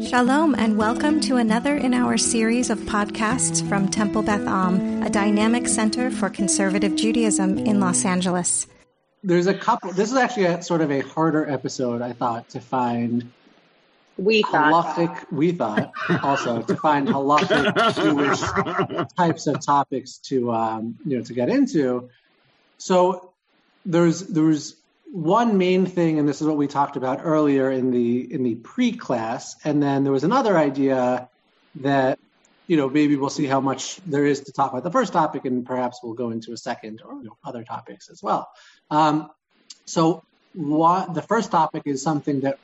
Shalom, and welcome to another in our series of podcasts from Temple Beth Am, a dynamic center for conservative Judaism in Los Angeles. There's a couple, this is actually a sort of a harder episode, I thought, to find. We thought. Halachic, we thought also to find halachic Jewish types of topics to um, you know to get into. So there's there's one main thing, and this is what we talked about earlier in the in the pre-class, and then there was another idea that you know maybe we'll see how much there is to talk about the first topic, and perhaps we'll go into a second or you know, other topics as well. Um, so what, the first topic is something that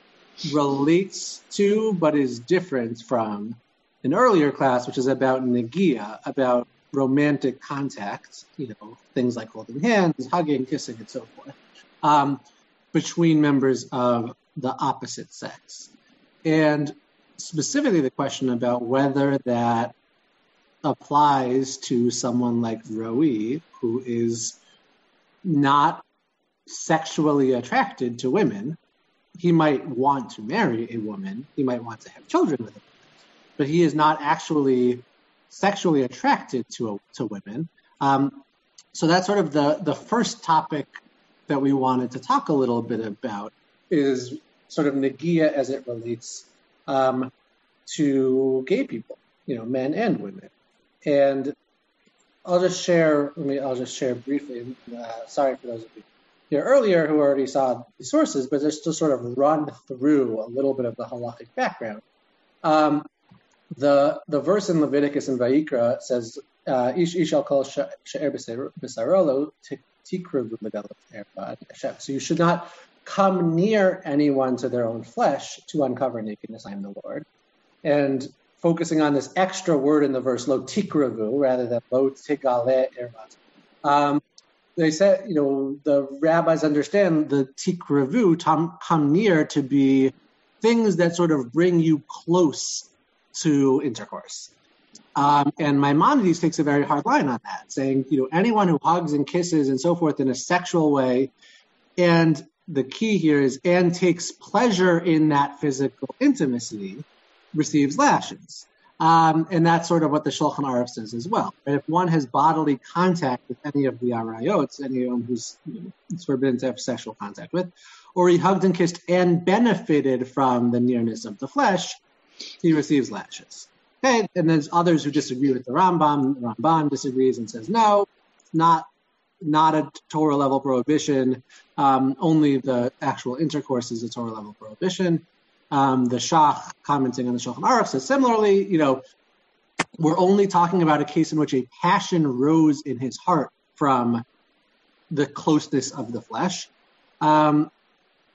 relates to but is different from an earlier class, which is about negia, about romantic contact, you know, things like holding hands, hugging, kissing, and so forth um, between members of the opposite sex. And specifically, the question about whether that applies to someone like Roe, who is not sexually attracted to women. He might want to marry a woman, he might want to have children with a woman, but he is not actually sexually attracted to, a, to women. Um, so that's sort of the, the first topic that we wanted to talk a little bit about is sort of Nagia as it relates um, to gay people, you know, men and women. And I'll just share. Let me. I'll just share briefly. Uh, sorry for those of you here earlier who already saw the sources, but just to sort of run through a little bit of the halachic background. Um, the the verse in Leviticus and Vayikra says, uh, "Ish ishal kol she'er b'sarolo so you should not come near anyone to their own flesh to uncover nakedness. I am the Lord. And focusing on this extra word in the verse, lo tikravu, rather than lo tigale ervat. Um, they said, you know, the rabbis understand the tikravu, come near, to be things that sort of bring you close to intercourse. Um, and Maimonides takes a very hard line on that, saying, you know, anyone who hugs and kisses and so forth in a sexual way, and the key here is, and takes pleasure in that physical intimacy, receives lashes. Um, and that's sort of what the Shulchan Aruch says as well. Right? If one has bodily contact with any of the Arayot, anyone who's you know, it's forbidden to have sexual contact with, or he hugged and kissed and benefited from the nearness of the flesh, he receives lashes. Okay, and there's others who disagree with the Rambam. The disagrees and says no, not not a Torah level prohibition. Um, only the actual intercourse is a Torah level prohibition. Um, the Shach commenting on the Shulchan Aruch says similarly, you know, we're only talking about a case in which a passion rose in his heart from the closeness of the flesh. Um,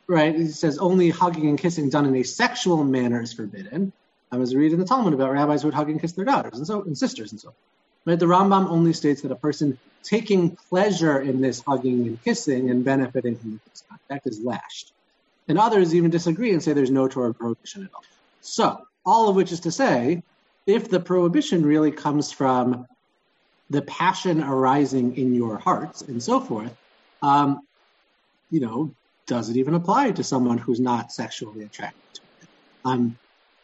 right? He says only hugging and kissing done in a sexual manner is forbidden. I was reading the Talmud about rabbis who would hug and kiss their daughters and so and sisters and so. Right? The Rambam only states that a person taking pleasure in this hugging and kissing and benefiting from this contact is lashed. And others even disagree and say there's no Torah prohibition at all. So, all of which is to say, if the prohibition really comes from the passion arising in your hearts and so forth, um, you know, does it even apply to someone who's not sexually attracted to it? Um,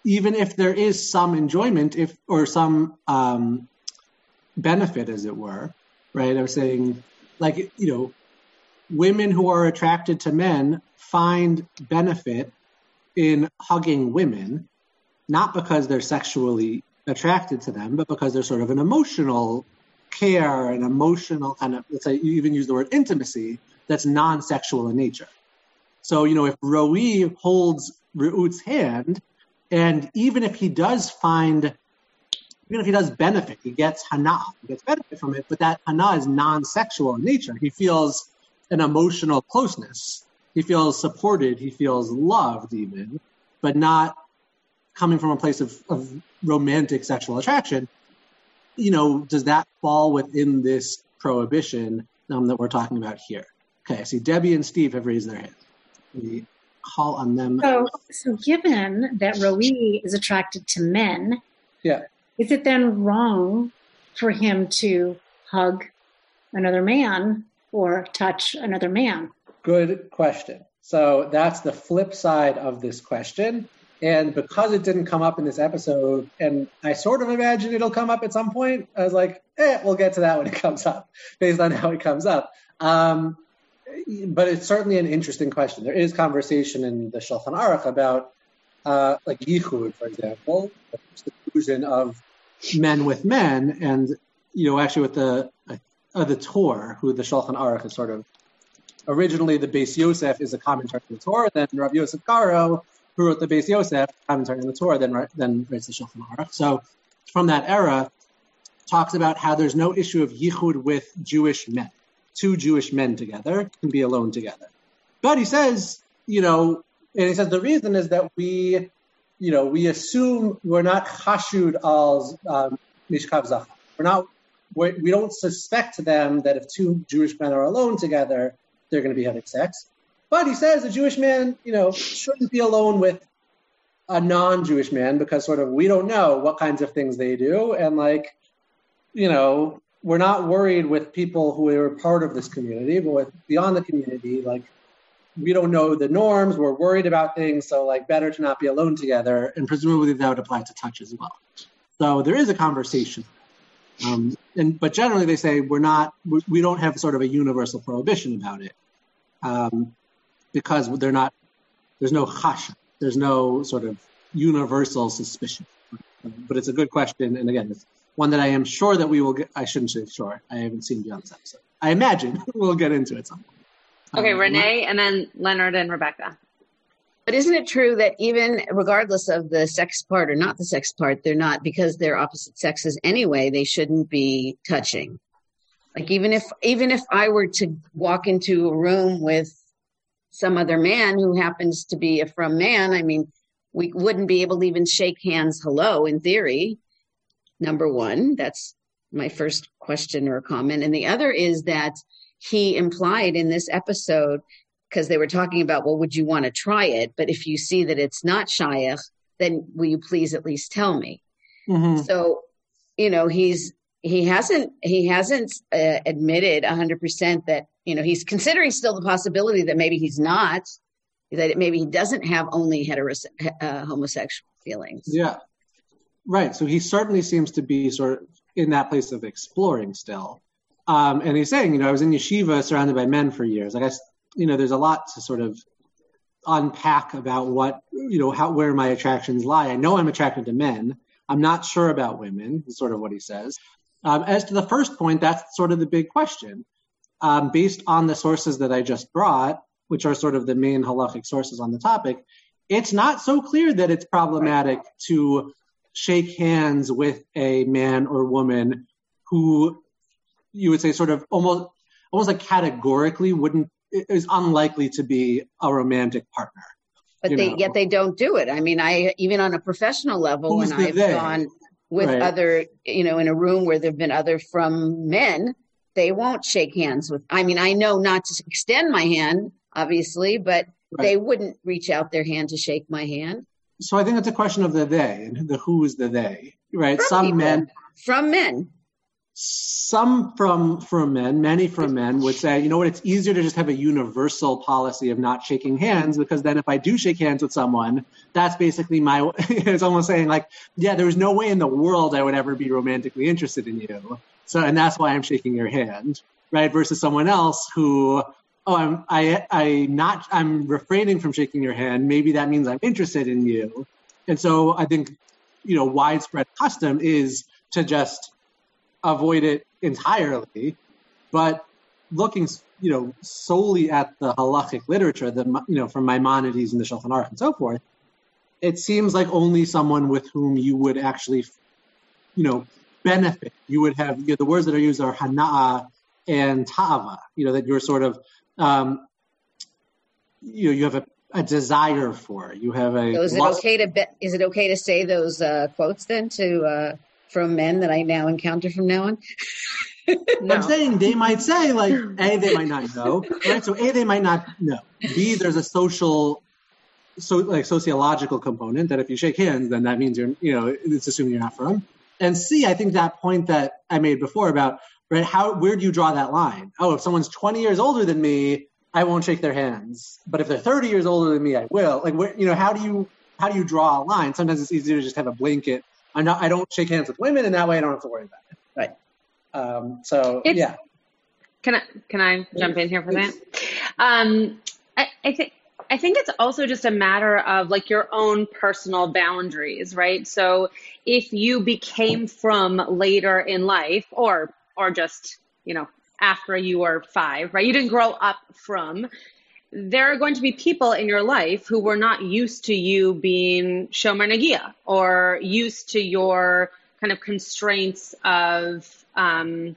even if there is some enjoyment, if or some um, benefit, as it were, right? I was saying, like you know, women who are attracted to men find benefit in hugging women, not because they're sexually attracted to them, but because there's sort of an emotional care, an emotional kind of, let's say you even use the word intimacy, that's non-sexual in nature. So, you know, if Roe holds Reut's hand, and even if he does find, even if he does benefit, he gets hana, he gets benefit from it, but that hana is non-sexual in nature. He feels an emotional closeness. He feels supported. He feels loved even, but not coming from a place of, of romantic sexual attraction. You know, does that fall within this prohibition um, that we're talking about here? Okay, I see Debbie and Steve have raised their hands call on them. So, so given that Roe is attracted to men, yeah, is it then wrong for him to hug another man or touch another man? Good question. So that's the flip side of this question. And because it didn't come up in this episode, and I sort of imagine it'll come up at some point, I was like, eh, we'll get to that when it comes up, based on how it comes up. Um, but it's certainly an interesting question. There is conversation in the Shulchan Aruch about, uh, like yichud, for example, the fusion of men with men, and you know, actually with the uh, the Tur, who the Shulchan Aruch is sort of originally the Beis Yosef is a commentary on the Tur, then Rav Yosef Karo, who wrote the Beis Yosef, commentary on the Tur, then then writes the Shulchan Aruch. So from that era, talks about how there's no issue of yichud with Jewish men two Jewish men together can be alone together. But he says, you know, and he says the reason is that we, you know, we assume we're not chashud al um, mishkav zachar. We're not, we're, we do not suspect them that if two Jewish men are alone together, they're going to be having sex. But he says a Jewish man, you know, shouldn't be alone with a non-Jewish man because sort of we don't know what kinds of things they do, and like, you know, we're not worried with people who are part of this community, but with beyond the community, like we don't know the norms. We're worried about things, so like better to not be alone together. And presumably that would apply to touch as well. So there is a conversation, um, and but generally they say we're not. We don't have sort of a universal prohibition about it um, because they're not. There's no chash. There's no sort of universal suspicion. But it's a good question, and again, it's one that I am sure that we will get. I shouldn't say sure. I haven't seen beyond this episode. I imagine we'll get into it some Okay, um, Renee, and then Leonard and Rebecca. But isn't it true that even regardless of the sex part or not the sex part, they're not because they're opposite sexes anyway. They shouldn't be touching. Like even if even if I were to walk into a room with some other man who happens to be a frum man, I mean, we wouldn't be able to even shake hands hello in theory number one. That's my first question or comment. And the other is that he implied in this episode, because they were talking about, well, would you want to try it? But if you see that it's not shaykh, then will you please at least tell me? Mm-hmm. So, you know, he's he hasn't he hasn't uh, admitted 100% that you know he's considering still the possibility that maybe he's not that maybe he doesn't have only heterosexual uh, homosexual feelings yeah Right. So he certainly seems to be sort of in that place of exploring still. Um, and he's saying, you know, I was in yeshiva surrounded by men for years. I guess, you know, there's a lot to sort of unpack about what, you know, how, where my attractions lie. I know I'm attracted to men. I'm not sure about women, is sort of what he says. Um, as to the first point, that's sort of the big question. Um, based on the sources that I just brought, which are sort of the main halachic sources on the topic, it's not so clear that it's problematic to shake hands with a man or woman who you would say sort of almost almost like categorically wouldn't is unlikely to be a romantic partner. But they know? yet they don't do it. I mean, I even on a professional level Who's when I've they? gone with right. other, you know, in a room where there've been other frum men, they won't shake hands with. I mean, I know not to extend my hand, obviously, but right. they wouldn't reach out their hand to shake my hand so I think it's a question of the they and the who is the they, right? From some people. men frum men. Some frum frum men, many frum men would say, you know what, it's easier to just have a universal policy of not shaking hands because then if I do shake hands with someone, that's basically my it's almost saying like, yeah, there's no way in the world I would ever be romantically interested in you. So and that's why I'm shaking your hand, right? Versus someone else who oh, I'm I I not I'm refraining from shaking your hand. Maybe that means I'm interested in you. And so I think you know widespread custom is to just avoid it entirely, but looking you know solely at the halachic literature, the you know from Maimonides and the Shulchan Aruch and so forth, it seems like only someone with whom you would actually you know benefit. You would have you know, the words that are used are hana'a and ta'ava. You know that you're sort of um, you you have a, a desire for. You have a. So is it lust- okay to be, is it okay to say those uh, quotes then to uh, frum men that I now encounter from now on? no. I'm saying they might say like a they might not know right. So a they might not know. B there's a social so like sociological component that if you shake hands then that means you're you know it's assuming you're not frum. And C I think that point that I made before about right? How where do you draw that line? Oh, if someone's 20 years older than me, I won't shake their hands. But if they're 30 years older than me, I will. Like where you know, how do you how do you draw a line? Sometimes it's easier to just have a blanket. I'm not, I don't shake hands with women, and that way I don't have to worry about it. Right. Um, so It's- yeah, Can I can I jump in here for that? Um, I, I think I think it's also just a matter of like your own personal boundaries, right? So if you became frum later in life, or or just you know after you were five, right? You didn't grow up frum. There are going to be people in your life who were not used to you being shomer nagia or used to your kind of constraints of um,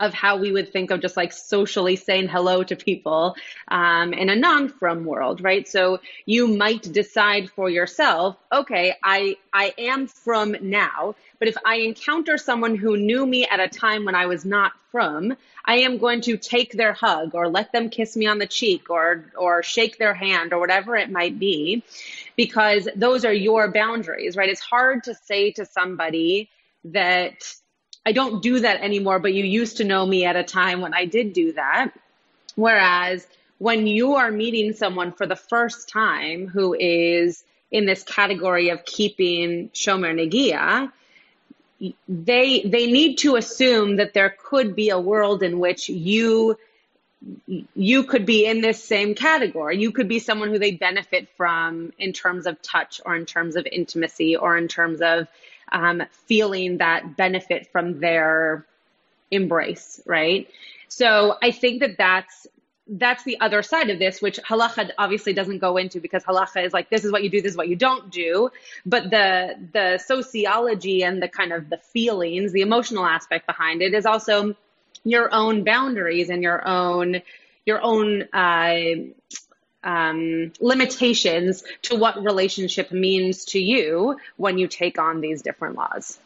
of how we would think of just like socially saying hello to people um, in a non-frum world, right? So you might decide for yourself, okay, I I am frum now, but if I encounter someone who knew me at a time when I was not frum, I am going to take their hug or let them kiss me on the cheek or or shake their hand or whatever it might be, because those are your boundaries, right? It's hard to say to somebody that I don't do that anymore, but you used to know me at a time when I did do that. Whereas when you are meeting someone for the first time who is in this category of keeping Shomer Negia, they they need to assume that there could be a world in which you you could be in this same category. You could be someone who they benefit from in terms of touch or in terms of intimacy or in terms of um, feeling that benefit from their embrace, right? So I think that that's that's the other side of this, which halacha obviously doesn't go into because halacha is like this is what you do, this is what you don't do. But the the sociology and the kind of the feelings, the emotional aspect behind it is also your own boundaries and your own your own uh, um, limitations to what relationship means to you when you take on these different laws.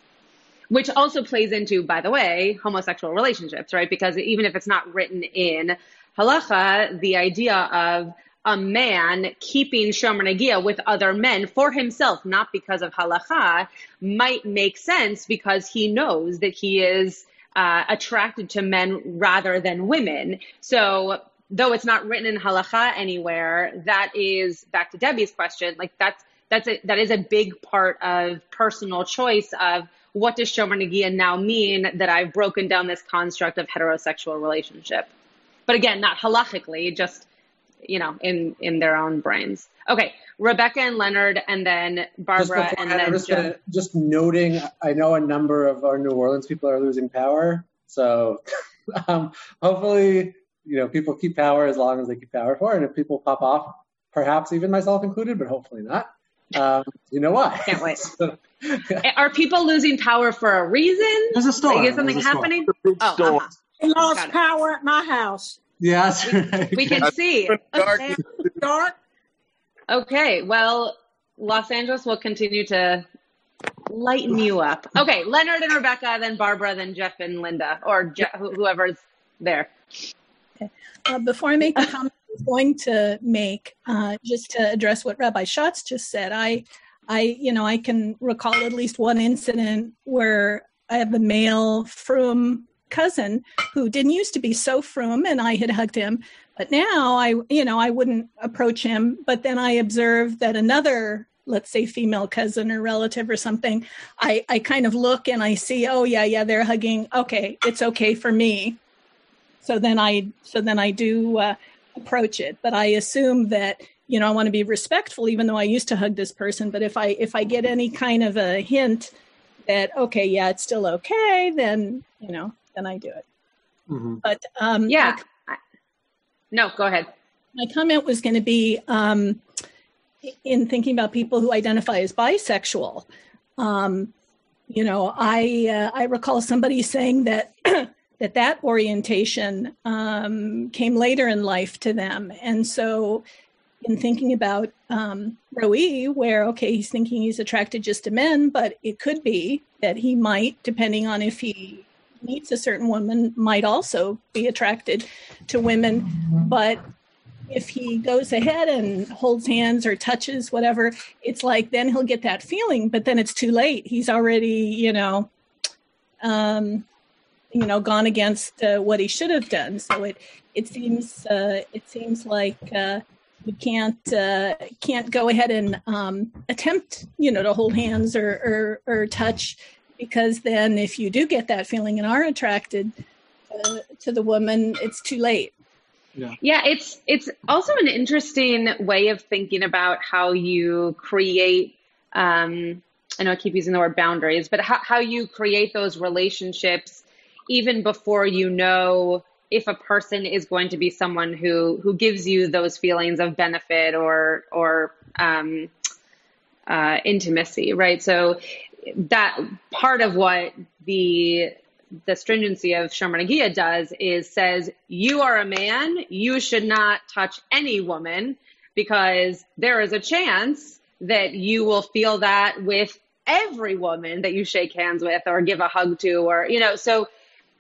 Which also plays into, by the way, homosexual relationships, right? Because even if it's not written in halacha, the idea of a man keeping shomer nagia with other men for himself, not because of halacha, might make sense because he knows that he is uh, attracted to men rather than women. So though it's not written in halacha anywhere, that is back to Debbie's question. Like that's that's a, that is a big part of personal choice of what does shomer nagia now mean that I've broken down this construct of heterosexual relationship. But again, not halachically, just you know, in in their own brains. Okay, Rebecca and Leonard, and then Barbara, just and then I'm just, gonna, just noting, I know a number of our New Orleans people are losing power, so um, hopefully, you know, people keep power as long as they keep power for, and if people pop off, perhaps even myself included, but hopefully not. Um, you know why? Can't wait. So, Are people losing power for a reason? There's a storm. Like, is something There's storm. happening? Big Oh, storm. uh-huh. I lost power at my house. yeah, that's right. we can see. Dark. Dark. Okay, well, Los Angeles will continue to lighten you up. Okay, Leonard and Rebecca, then Barbara, then Jeff and Linda, or Je- wh- whoever's there. Uh, before I make the comment I was going to make, uh, just to address what Rabbi Schatz just said, I, I, you know, I can recall at least one incident where I have a male frum cousin who didn't used to be so frum, and I had hugged him, but now I, you know, I wouldn't approach him. But then I observed that another, let's say, female cousin or relative or something, I, I kind of look and I see, oh yeah, yeah, they're hugging. Okay, it's okay for me so then i so then i do uh, approach it but i assume that you know i want to be respectful even though i used to hug this person but if i if i get any kind of a hint that okay yeah it's still okay then you know then i do it Mhm. but um Yeah. No, go ahead. my comment was going to be um, in thinking about people who identify as bisexual. Um, you know, I uh, I recall somebody saying that that that orientation um, came later in life to them, and so in thinking about um, Roi, where okay, he's thinking he's attracted just to men, but it could be that he might, depending on if he meets a certain woman, might also be attracted to women, but if he goes ahead and holds hands or touches whatever it's like then he'll get that feeling but then it's too late. He's already you know um you know gone against uh, what he should have done so it it seems uh it seems like uh you can't uh, can't go ahead and um, attempt you know to hold hands or, or, or touch because then if you do get that feeling and are attracted uh, to the woman it's too late yeah. yeah it's it's also an interesting way of thinking about how you create um, i know i keep using the word boundaries but how, how you create those relationships even before you know if a person is going to be someone who who gives you those feelings of benefit or or um, uh, intimacy, right? So that part of what the the stringency of Shomer Nagia does is says you are a man, you should not touch any woman because there is a chance that you will feel that with every woman that you shake hands with or give a hug to or you know so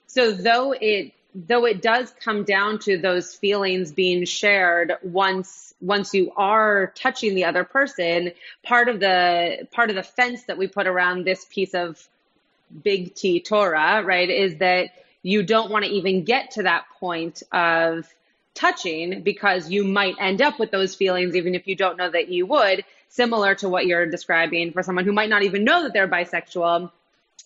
so though it though it does come down to those feelings being shared once once you are touching the other person part of the part of the fence that we put around this piece of big T Torah right is that you don't want to even get to that point of touching because you might end up with those feelings even if you don't know that you would similar to what you're describing for someone who might not even know that they're bisexual.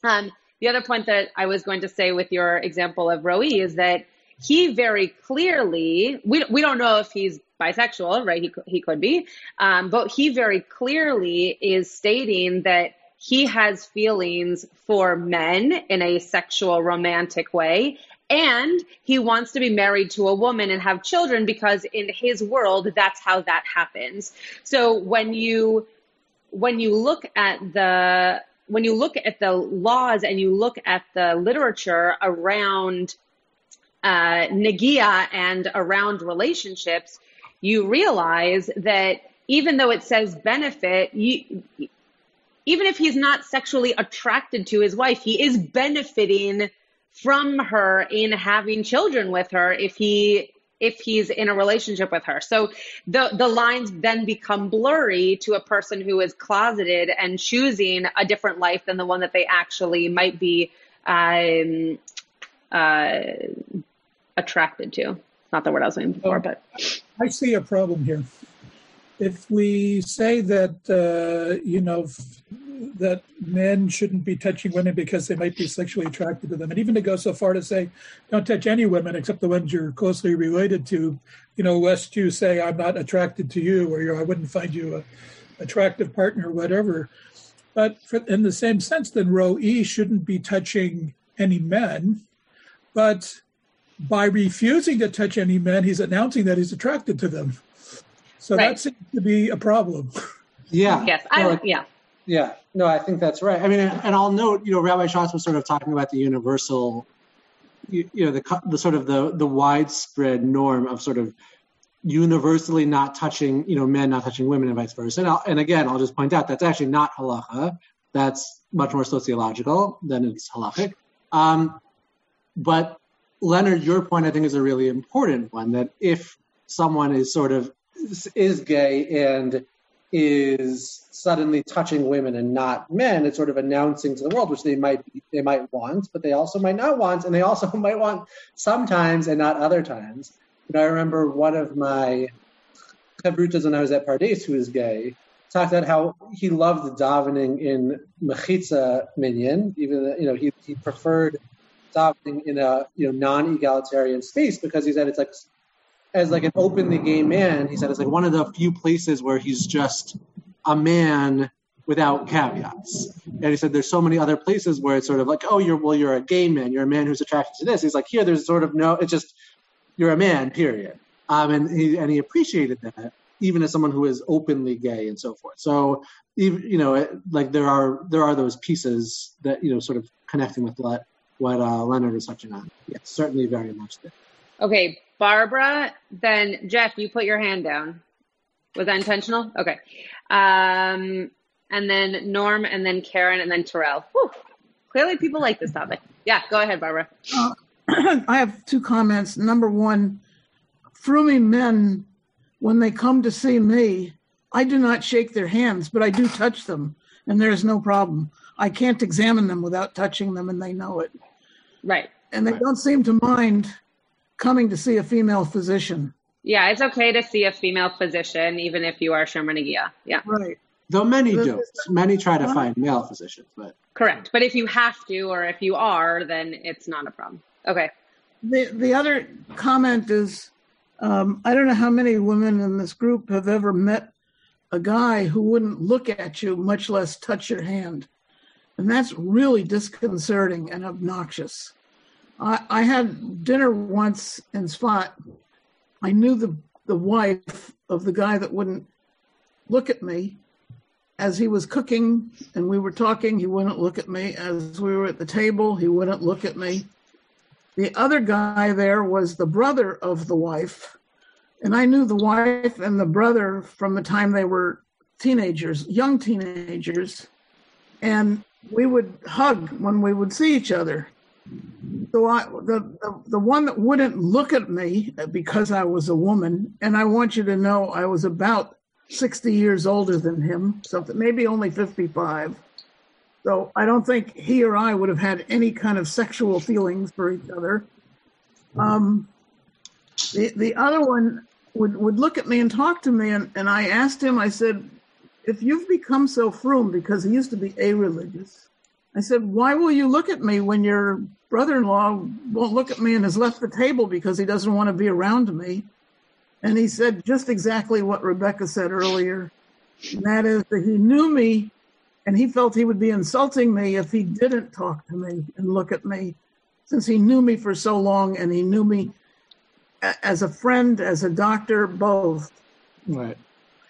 Um, the other point that I was going to say with your example of Roe is that he very clearly, we, we don't know if he's bisexual, right? He, he could be, um, but he very clearly is stating that he has feelings for men in a sexual romantic way. And he wants to be married to a woman and have children because in his world that's how that happens. So when you when you look at the when you look at the laws and you look at the literature around uh, Nagia and around relationships, you realize that even though it says benefit, you, even if he's not sexually attracted to his wife, he is benefiting from her in having children with her if he if he's in a relationship with her. So the the lines then become blurry to a person who is closeted and choosing a different life than the one that they actually might be um, uh, attracted to. Not the word I was looking for, but I see a problem here. If we say that uh, you know that men shouldn't be touching women because they might be sexually attracted to them, and even to go so far to say, don't touch any women except the ones you're closely related to. You know, lest you say I'm not attracted to you, or I wouldn't find you a attractive partner, or whatever. But for, in the same sense, then row E shouldn't be touching any men, but by refusing to touch any men, he's announcing that he's attracted to them. So right. that seems to be a problem. Yeah. Yes. I, yeah. Yeah, no, I think that's right. I mean, and I'll note, you know, Rabbi Schatz was sort of talking about the universal, you, you know, the the sort of the the widespread norm of sort of universally not touching, you know, men not touching women and vice versa. And, I'll, and again, I'll just point out that's actually not halacha. That's much more sociological than it's halachic. Um, but Leonard, your point I think is a really important one. That if someone is sort of is gay and is suddenly touching women and not men. It's sort of announcing to the world, which they might they might want, but they also might not want, and they also might want sometimes and not other times. And I remember one of my chavrutas when I was at Pardes, who is gay, talked about how he loved davening in mechitza minyan, even you know he he preferred davening in a you know non-egalitarian space because he said it's like as like an openly gay man, he said it's like one of the few places where he's just a man without caveats. And he said there's so many other places where it's sort of like, oh, you're well, you're a gay man, you're a man who's attracted to this. He's like, here, there's sort of no, it's just you're a man, period. Um, and he and he appreciated that even as someone who is openly gay and so forth. So you know, like there are there are those pieces that you know sort of connecting with what what uh, Leonard was touching on. Yes, certainly very much there. Okay, Barbara, then Jeff, you put your hand down. Was that intentional? Okay. Um, and then Norm, and then Karen, and then Terrell. Whew. Clearly, people like this topic. Yeah, go ahead, Barbara. Uh, I have two comments. Number one, frummy men, when they come to see me, I do not shake their hands, but I do touch them, and there's no problem. I can't examine them without touching them, and they know it. Right. And they right. don't seem to mind coming to see a female physician. Yeah, it's okay to see a female physician even if you are shomer negia. Yeah. Right. Though many This don't. Many try to find male physicians, but Correct. But if you have to or if you are, then it's not a problem. Okay. The the other comment is, um, I don't know how many women in this group have ever met a guy who wouldn't look at you, much less touch your hand, and that's really disconcerting and obnoxious. I, I had dinner once in Spot. I knew the the wife of the guy that wouldn't look at me as he was cooking and we were talking. He wouldn't look at me as we were at the table. He wouldn't look at me. The other guy there was the brother of the wife. And I knew the wife and the brother from the time they were teenagers, young teenagers. And we would hug when we would see each other. The, the, the one that wouldn't look at me because I was a woman, and I want you to know I was about 60 years older than him, something, maybe only 55. So I don't think he or I would have had any kind of sexual feelings for each other. Um, the the other one would, would look at me and talk to me, and, and I asked him, I said, if you've become so frum, because he used to be a religious, I said, why will you look at me when your brother in law won't look at me and has left the table because he doesn't want to be around me? And he said just exactly what Rebecca said earlier, and that is that he knew me and he felt he would be insulting me if he didn't talk to me and look at me since he knew me for so long and he knew me a- as a friend as a doctor both right.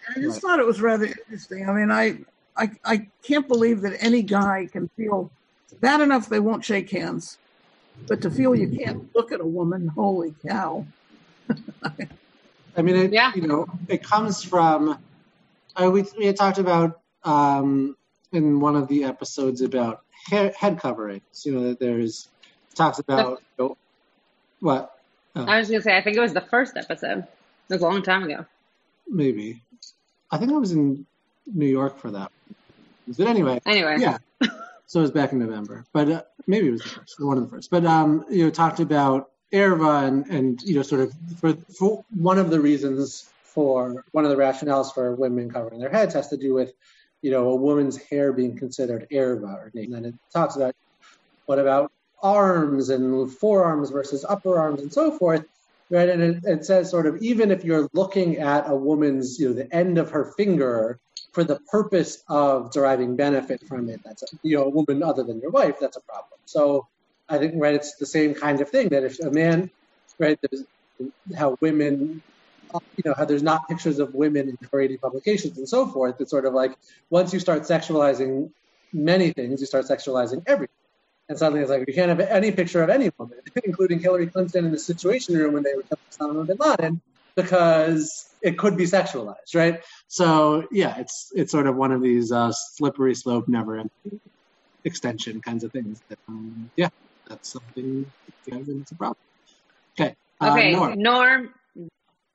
i just thought it was rather interesting i mean I, I i can't believe that any guy can feel bad enough they won't shake hands but to feel you can't look at a woman holy cow I mean, it, Yeah. you know, it comes from. I, we we had talked about um, in one of the episodes about hair, head coverings. You know, that there's talks about you know, what I was going to say, I think it was the first episode. It was a long time ago. maybe. I think I was in New York for that. But anyway, Anyway. yeah. So it was back in November, but uh, maybe it was the first, one of the first. But um, you know, talked about Erva and and you know, sort of for, for one of the reasons for one of the rationales for women covering their heads has to do with you know a woman's hair being considered Erva or naked. And it talks about what about arms and forearms versus upper arms and so forth. Right, and it, it says sort of even if you're looking at a woman's, you know, the end of her finger for the purpose of deriving benefit from it, that's a, you know a woman other than your wife, that's a problem. So I think right, it's the same kind of thing that if a man, right, there's how women, you know, how there's not pictures of women in creative publications and so forth. It's sort of like once you start sexualizing many things, you start sexualizing everything. And suddenly it's like you can't have any picture of any woman, including Hillary Clinton in the Situation Room when they were killing Osama bin Laden, because it could be sexualized, right? So yeah, it's it's sort of one of these uh, slippery slope, never ending extension kinds of things. That, um, yeah, that's something that it's a problem. Okay. Uh, Okay, Norm. Norm.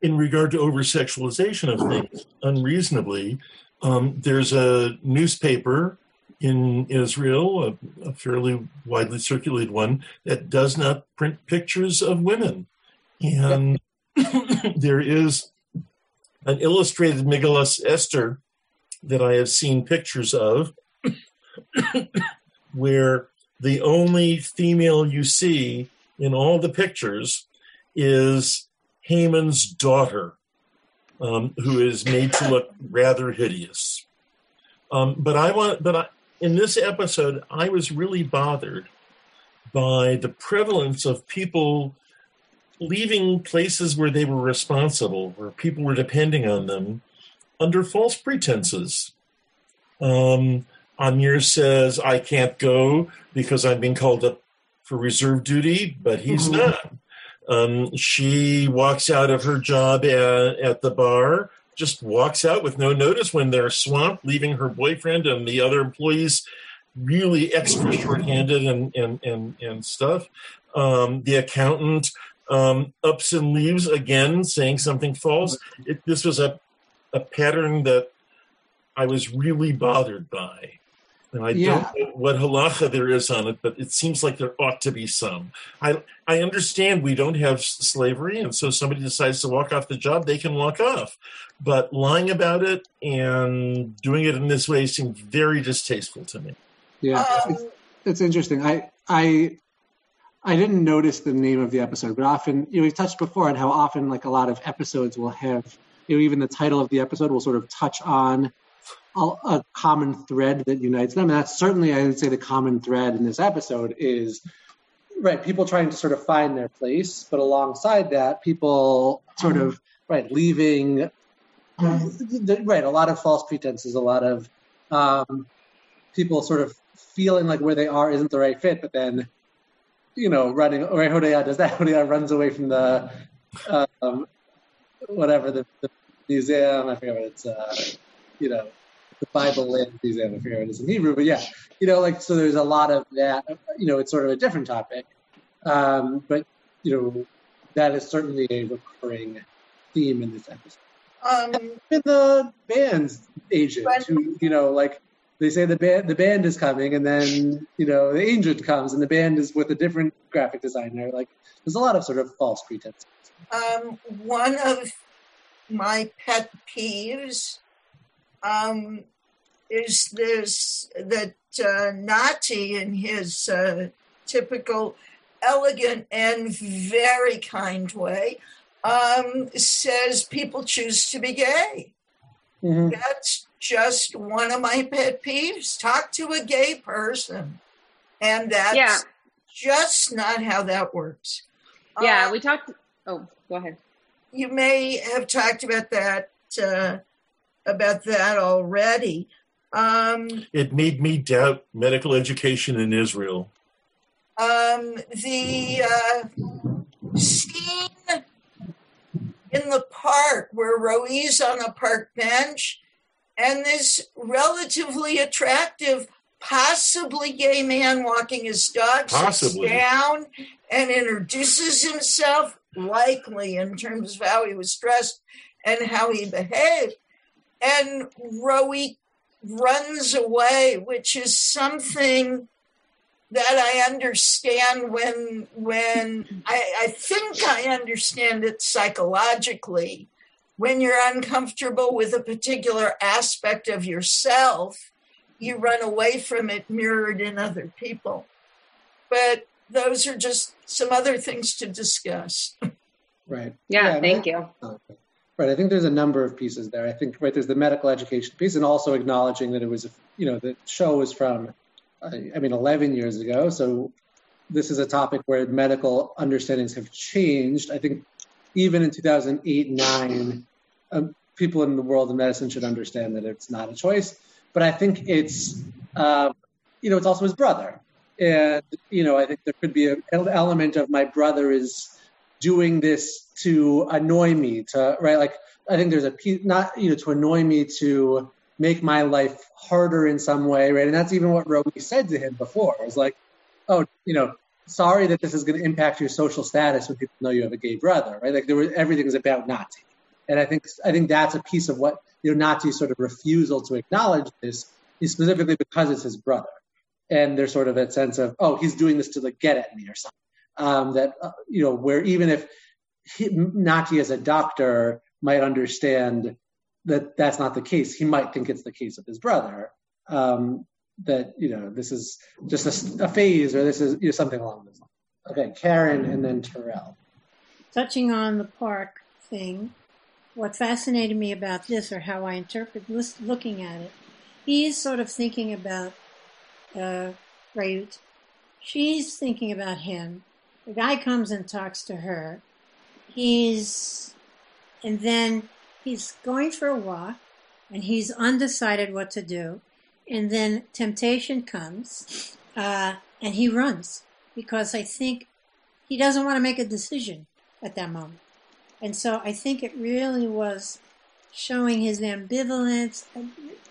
in regard to over sexualization of things unreasonably, um, there's a newspaper in Israel, a, a fairly widely circulated one, that does not print pictures of women. And there is an illustrated Megillus Esther that I have seen pictures of, where the only female you see in all the pictures is Haman's daughter, um, who is made to look rather hideous. Um, but I want, but I, in this episode, I was really bothered by the prevalence of people leaving places where they were responsible, where people were depending on them, under false pretenses. Um, Amir says, I can't go because I'm being called up for reserve duty, but he's Mhm. not. Um, she walks out of her job at, at the bar, just walks out with no notice when they're swamped, leaving her boyfriend and the other employees really extra shorthanded and, and, and, and stuff. Um, the accountant um, ups and leaves again, saying something false. It, this was a, a pattern that I was really bothered by. And I Yeah. don't know what halacha there is on it, but it seems like there ought to be some. I I understand we don't have slavery, and so somebody decides to walk off the job, they can walk off. But lying about it and doing it in this way seems very distasteful to me. Yeah, Um, it's, it's interesting. I I I didn't notice the name of the episode, but often you know we touched before on how often like a lot of episodes will have you know even the title of the episode will sort of touch on a, a common thread that unites them, and that's certainly I would say the common thread in this episode is right people trying to sort of find their place, but alongside that people sort of right leaving right a lot of false pretenses, a lot of um, people sort of feeling like where they are isn't the right fit, but then, you know, running, or Hodaya does that. Hodaya runs away from the, um, whatever, the, the museum, I forget what it's, uh, you know, the Bible Land Museum, I forget what it is in Hebrew, but yeah, you know, like, so there's a lot of that, you know, it's sort of a different topic. Um, but, you know, that is certainly a recurring theme in this episode um, in the band's agent who you know like they say the band the band is coming and then you know the agent comes and the band is with a different graphic designer like there's a lot of sort of false pretenses um, one of my pet peeves um, is this that uh, Nati, in his uh, typical elegant and very kind way, um, says people choose to be gay. Mhm. That's just one of my pet peeves. Talk to a gay person, and that's Yeah. just not how that works. Yeah, Uh, we talked. Oh, go ahead. you may have talked about that uh, about that already. Um, It made me doubt medical education in Israel. um, the uh, scene in the park where Roe's on a park bench and this relatively attractive, possibly gay man walking his dog sits down and introduces himself, likely in terms of how he was dressed and how he behaved. And Roe runs away, which is something that I understand when when I, I think I understand it psychologically. When you're uncomfortable with a particular aspect of yourself, you run away from it mirrored in other people. But those are just some other things to discuss. right Yeah, and thank you. right i think there's a number of pieces there i think right there's the medical education piece and also acknowledging that it was you know the show was from I I mean 11 years ago so this is a topic where medical understandings have changed i think even in 2008 9 um, people in the world of medicine should understand that it's not a choice. But i think it's um, you know it's also his brother. And you know i think there could be an element of my brother is doing this to annoy me to right? Like i think there's a not you know to annoy me to make my life harder in some way right? And that's even what Roby said to him before. It was like oh you know sorry that this is going to impact your social status when people know you have a gay brother right? Like there was everything is about Nati and i think i think that's a piece of what you know sort of refusal to acknowledge this is specifically because it's his brother. And there's sort of a sense of oh he's doing this to like get at me or something. Um, that uh, you know where even if he, Nati as a doctor might understand that that's not the case, he might think it's the case of his brother. Um, that you know this is just a, a phase or this is you know, something along those lines. Okay, Karen and then Terrell. touching on the park thing, what fascinated me about this, or how I interpret looking at it, he's sort of thinking about uh, Reut. She's thinking about him. The guy comes and talks to her. He's, and then he's going for a walk, and he's undecided what to do. And then temptation comes, uh, and he runs because I think he doesn't want to make a decision at that moment. And so I think it really was showing his ambivalence,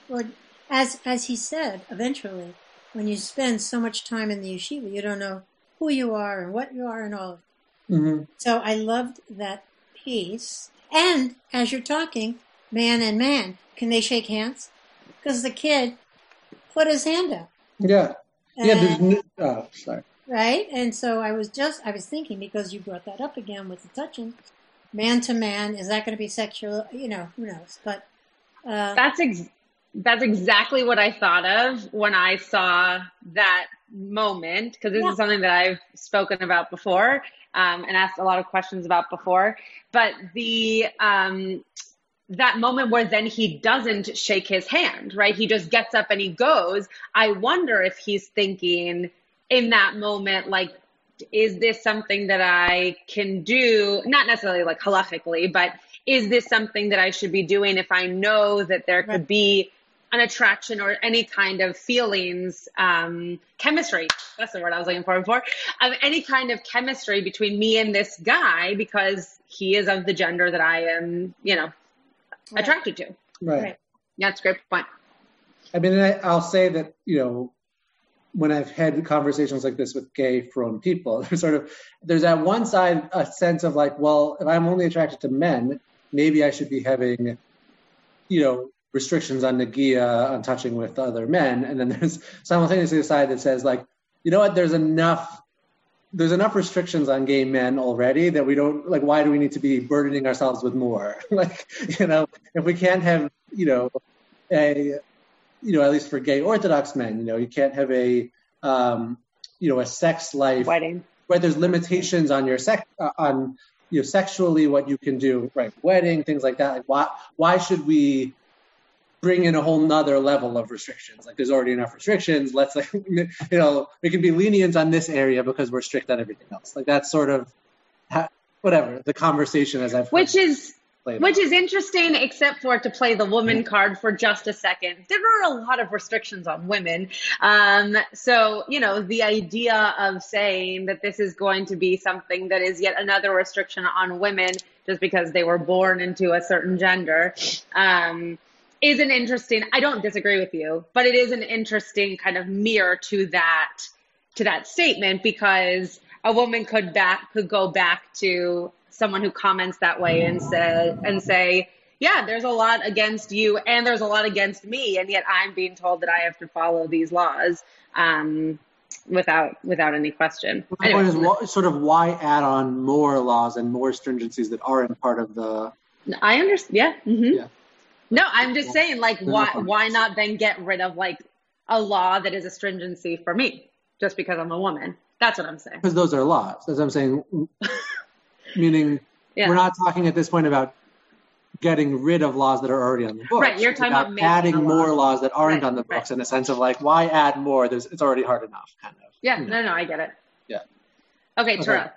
or as as he said, eventually, when you spend so much time in the yeshiva, you don't know who you are and what you are and all of it. Mm-hmm. So I loved that piece. And as you're talking, man and man, can they shake hands? Because the kid put his hand up. Yeah. Yeah. There's no, oh, sorry. right? And so I was just I was thinking because you brought that up again with the touching, man to man, is that going to be sexual? You know, who knows? But uh, That's ex- that's exactly what I thought of when I saw that moment because this Yeah. is something that I've spoken about before um, and asked a lot of questions about before. But the um, that moment where then he doesn't shake his hand, right? He just gets up and he goes. I wonder if he's thinking in that moment, like, is this something that I can do? Not necessarily like halachically, but is this something that I should be doing if I know that there could be an attraction or any kind of feelings, um, chemistry. That's the word I was looking for before. Um, any kind of chemistry between me and this guy because he is of the gender that I am, you know, attracted to. Right. Yeah, that's a great point. I mean, I, I'll say that you know, when I've had conversations like this with gay frum people, there's sort of there's at one side a sense of like, well, if I'm only attracted to men, maybe I should be having, you know, restrictions on negia, on touching with other men, and then there's simultaneously a side that says like, you know what, there's enough. There's enough restrictions on gay men already that we don't like. Why do we need to be burdening ourselves with more? like, you know, if we can't have, you know, a you know, at least for gay Orthodox men, you know, you can't have a, um, you know, a sex life. Wedding. Right. There's limitations on your sex, uh, on, you know, sexually what you can do, right? Wedding, things like that. Like, why, why should we bring in a whole nother level of restrictions? Like, there's already enough restrictions. Let's, like, you know, we can be lenient on this area because we're strict on everything else. Like, that's sort of, ha- whatever, the conversation as I've Which is played which is interesting, except for to play the woman card for just a second. There are a lot of restrictions on women. Um, so, you know, the idea of saying that this is going to be something that is yet another restriction on women just because they were born into a certain gender um, is an interesting, I don't disagree with you, but it is an interesting kind of mirror to that to that statement because a woman could back could go back to someone who comments that way and say and say yeah there's a lot against you and there's a lot against me and yet i'm being told that i have to follow these laws um, without without any question My point is wha- sort of why add on more laws and more stringencies that aren't part of the. i understand yeah, hmm Yeah. No i'm just saying like why why not then get rid of like a law that is a stringency for me just because i'm a woman that's what i'm saying Because those are laws. That's what I'm saying. Meaning, Yeah. we're not talking at this point about getting rid of laws that are already on the books. Right, you're It's talking about making adding law. more laws that aren't Right, on the books in a sense of like, why add more? There's, it's already hard enough, kind of. yeah no no i get it Yeah. okay Okay. Terrell.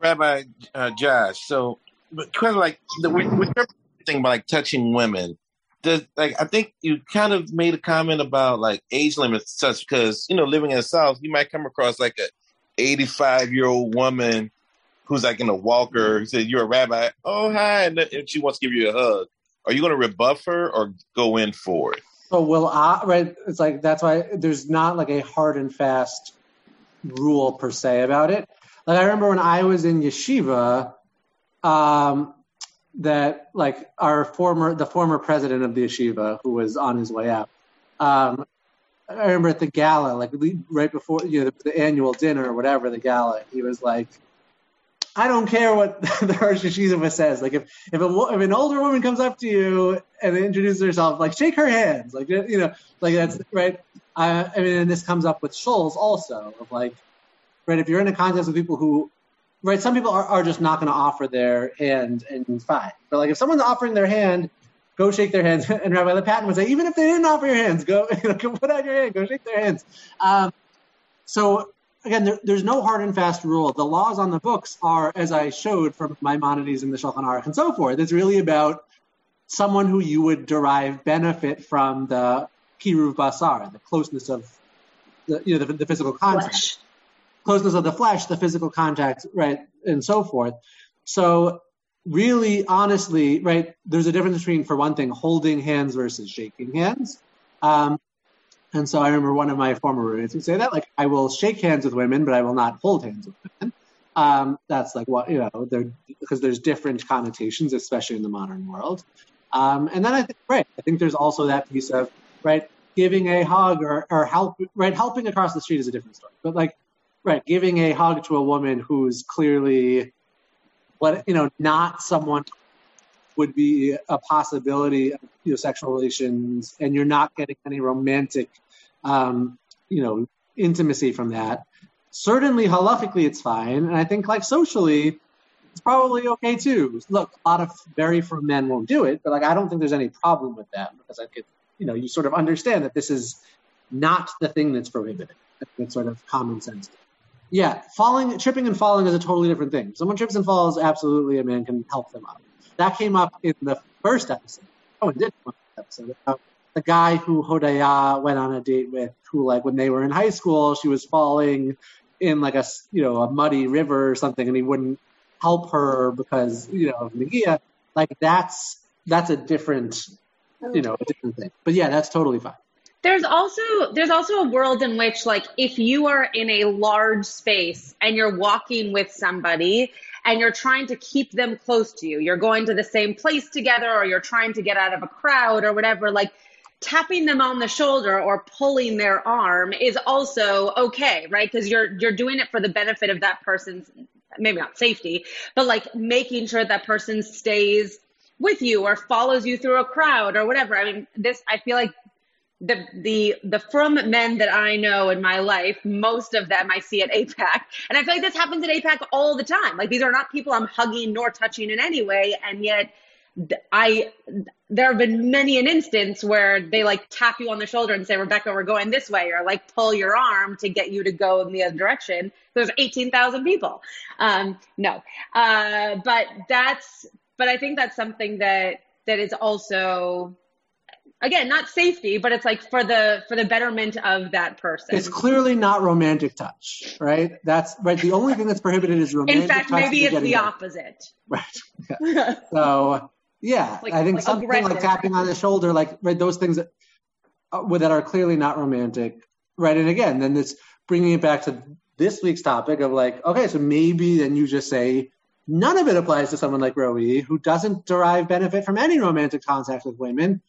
Rabbi uh, Josh, so but kind of like the with, with your thing about like touching women, does like I think you kind of made a comment about like age limits, such because you know living in the South, you might come across like a eighty-five year old woman who's like in a walker. Who said you're a rabbi. Oh hi, and, she wants to give you a hug. Are you going to rebuff her or go in for it? So will I, right? It's like, that's why there's not like a hard and fast rule per se about it. Like I remember when I was in yeshiva, um, that like our former, the former president of the yeshiva who was on his way out, um, I remember at the gala, like right before, you know, the, the annual dinner or whatever, the gala, he was like, I don't care what the Rosh Yeshiva says. Like if if, a, if an older woman comes up to you and introduces herself, like shake her hands, like you know, like that's right. I, I mean, and this comes up with shoals also of like, right? If you're in a contest with people who, right? Some people are, are just not going to offer their hand and fine. But like if someone's offering their hand, go shake their hands. And Rabbi LePatin would say, even if they didn't offer your hands, go, you know, go put out your hand, go shake their hands. Um, so again, there, there's no hard and fast rule. The laws on the books are, as I showed from Maimonides and the Shulchan Aruch and so forth, it's really about someone who you would derive benefit from the kiruv basar, the closeness of the, you know, the, the physical contact, closeness of the flesh, the physical contact, right, and so forth. So really, honestly, right, there's a difference between, for one thing, holding hands versus shaking hands. Um, and so I remember one of my former roommates would say that, like, I will shake hands with women, but I will not hold hands with women. Um, that's like what, you know, because there's different connotations, especially in the modern world. Um, and then I think, right, I think there's also that piece of, right, giving a hug or, or help, right? Helping across the street is a different story. But like, right, giving a hug to a woman who's clearly, what you know, not someone would be a possibility of you know, sexual relations, and you're not getting any romantic, um, you know, intimacy from that. Certainly, halakhically, it's fine, and I think like socially, it's probably okay too. Look, a lot of very frum men won't do it, but like I don't think there's any problem with that because I could, you know, you sort of understand that this is not the thing that's prohibited. It's sort of common sense. Yeah, falling, tripping and falling is a totally different thing. Someone trips and falls, absolutely, a man can help them up. That came up in the first episode. Oh, it did come up in the episode about the guy who Hodaya went on a date with, who like when they were in high school, she was falling in like a you know a muddy river or something, and he wouldn't help her because you know of Negia. Like that's that's a different you oh. know a different thing. But yeah, that's totally fine. There's also there's also a world in which like if you are in a large space and you're walking with somebody and you're trying to keep them close to you, you're going to the same place together or you're trying to get out of a crowd or whatever, like tapping them on the shoulder or pulling their arm is also okay, right? Because you're you're doing it for the benefit of that person's maybe not safety, but like making sure that person stays with you or follows you through a crowd or whatever. I mean, this I feel like the the the frum men that I know in my life, most of them I see at AIPAC, and I feel like this happens at AIPAC all the time. Like these are not people I'm hugging nor touching in any way, and yet I there have been many an instance where they like tap you on the shoulder and say, Rebecca, we're going this way, or like pull your arm to get you to go in the other direction. There's 18,000 people. Um, no, uh, but that's, but I think that's something that, that is also, again, not safety, but it's like for the, for the betterment of that person. It's clearly not romantic touch, right? That's right. The only thing that's prohibited is romantic In fact, maybe it's the opposite. Right. Yeah. so yeah, Like- I think like something like tapping on the shoulder, like right, those things that uh, that are clearly not romantic, right? And again, then this bringing it back to this week's topic of like, okay, so maybe then you just say none of it applies to someone like Roi, who doesn't derive benefit from any romantic contact with women.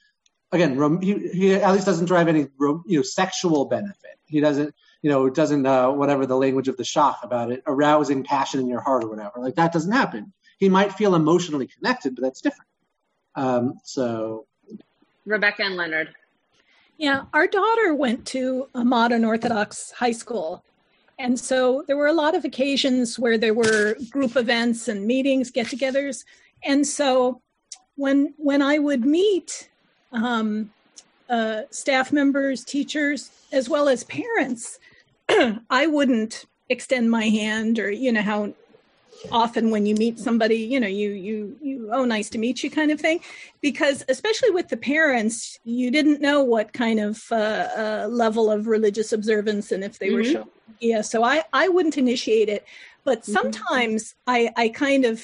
Again, rom- he, he at least doesn't derive any ro- you know sexual benefit. He doesn't you know doesn't uh, whatever the language of the shock about it arousing passion in your heart or whatever. Like that doesn't happen. He might feel emotionally connected, but that's different. Um, so Rebecca and Leonard. Yeah, our daughter went to a modern Orthodox high school. And so there were a lot of occasions where there were group events and meetings, get togethers. And so when when I would meet um, uh, staff members, teachers, as well as parents, I wouldn't extend my hand or, you know, how often when you meet somebody you know you you you oh nice to meet you kind of thing. Because especially with the parents you didn't know what kind of uh, uh, level of religious observance and if they were Mhm. showing. Yeah so i i wouldn't initiate it. But sometimes i i kind of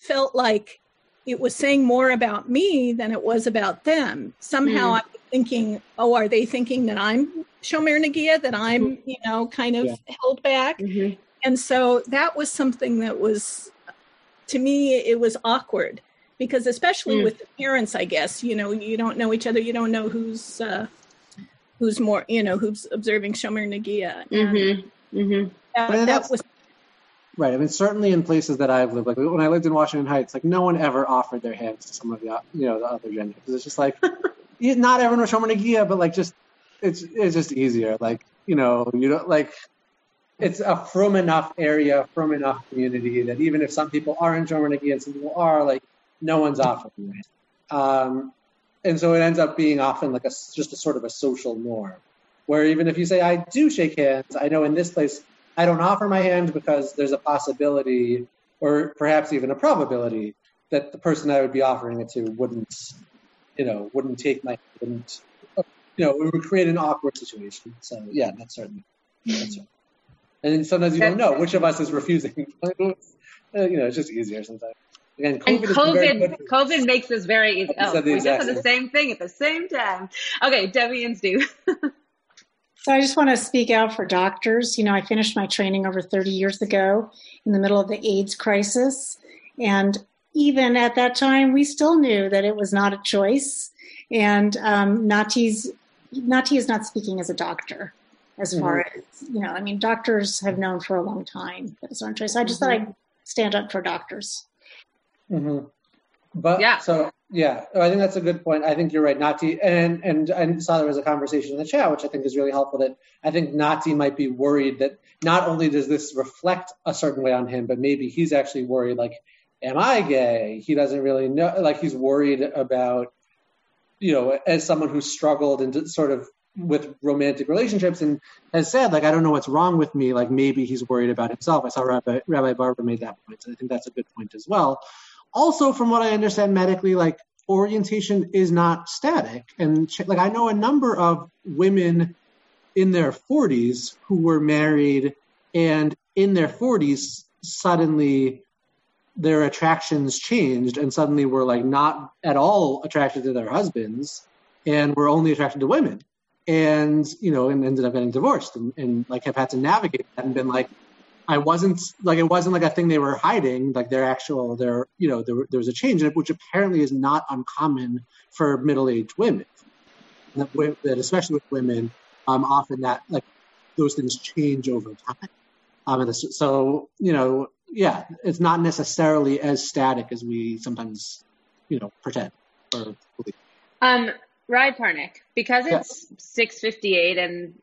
felt like it was saying more about me than it was about them somehow Mm. i'm thinking oh are they thinking that i'm shomer negia that i'm you know kind of Yeah. held back and so that was something that was to me it was awkward because especially Mm. with the parents i guess you know you don't know each other you don't know who's uh who's more you know who's observing shomer negia and Mm-hmm. Mm-hmm. that, But that was right, I mean certainly in places that I've lived, like when I lived in Washington Heights, like no one ever offered their hands to some of the you know the other gender because it's just like not everyone was Shomer Negia, but like just it's it's just easier. Like you know you don't like it's a frum enough area, frum enough community that even if some people are in Shomer Negia and some people are, like no one's offering hand. Um, and so it ends up being often like a just a sort of a social norm, where even if you say I do shake hands, I know in this place I don't offer my hand because there's a possibility, or perhaps even a probability, that the person I would be offering it to wouldn't, you know, wouldn't take my, wouldn't, you know, it would create an awkward situation. So yeah, that's certainly, that's certainly. And then sometimes you don't know which of us is refusing. Uh, you know, it's just easier sometimes. Again, COVID And has been very good COVID, COVID makes this very easy. Oh, we just said the same. thing at the same time. Okay, Debbie and Stu. So I just want to speak out for doctors. You know, I finished my training over 30 years ago in the middle of the AIDS crisis. And even at that time, we still knew that it was not a choice. And um, Nati's Nati is not speaking as a doctor, as far Mhm. as you know. I mean, doctors have known for a long time that it's not a choice. I just thought I'd stand up for doctors. hmm But yeah. So yeah, I think that's a good point. I think you're right, Nati. And and I saw there was a conversation in the chat, which I think is really helpful. That I think Nati might be worried that not only does this reflect a certain way on him, but maybe he's actually worried, like, am I gay? He doesn't really know. Like he's worried about, you know, as someone who struggled and sort of with romantic relationships and has said, like, I don't know what's wrong with me. Like maybe he's worried about himself. I saw Rabbi, Rabbi Barber made that point. So I think that's a good point as well also from what i understand medically like orientation is not static. And like i know a number of women in their 40s who were married and in their 40s suddenly their attractions changed and suddenly were like not at all attracted to their husbands and were only attracted to women. And you know and ended up getting divorced and, and like have had to navigate that and been like I wasn't like it wasn't like a thing they were hiding. Like their actual, their you know, there, there was a change in it, which apparently is not uncommon for middle-aged women. That, that especially with women, um, often that like those things change over time. Um, and this, so you know, yeah, it's not necessarily as static as we sometimes, you know, pretend or believe. Um, Ride Pernick, because it's six fifty eight and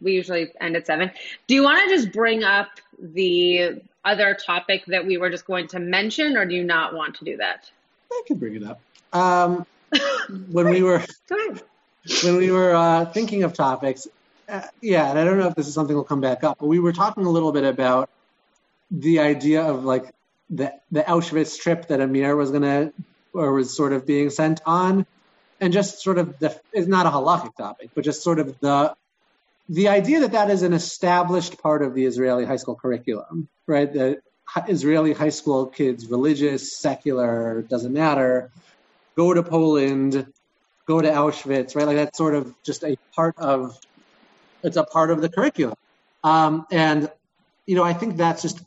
we usually end at seven. Do you want to just bring up the other topic that we were just going to mention, or do you not want to do that? I can bring it up. Um, when we were when we were uh, thinking of topics, uh, yeah, and I don't know if this is something will come back up, but we were talking a little bit about the idea of like the the Auschwitz trip that Amir was gonna or was sort of being sent on, and just sort of the it's not a halakhic topic, but just sort of the the idea that that is an established part of the Israeli high school curriculum, right? That Israeli high school kids, religious, secular, doesn't matter, go to Poland, go to Auschwitz, right? Like that's sort of just a part of, it's a part of the curriculum. Um, and, you know, I think that's just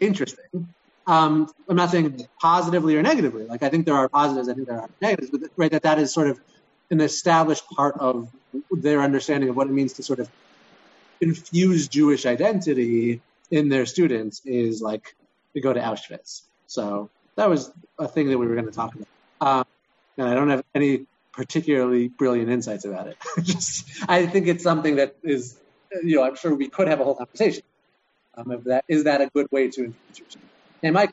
interesting. Um, I'm not saying positively or negatively. Like I think there are positives, I think there are negatives, but right, that that is sort of an established part of their understanding of what it means to sort of infuse Jewish identity in their students is like to go to Auschwitz. So that was a thing that we were going to talk about. Um, and I don't have any particularly brilliant insights about it. Just I think it's something that is, you know, I'm sure we could have a whole conversation. Um, of that is that a good way to influence yourself? Hey, Mike.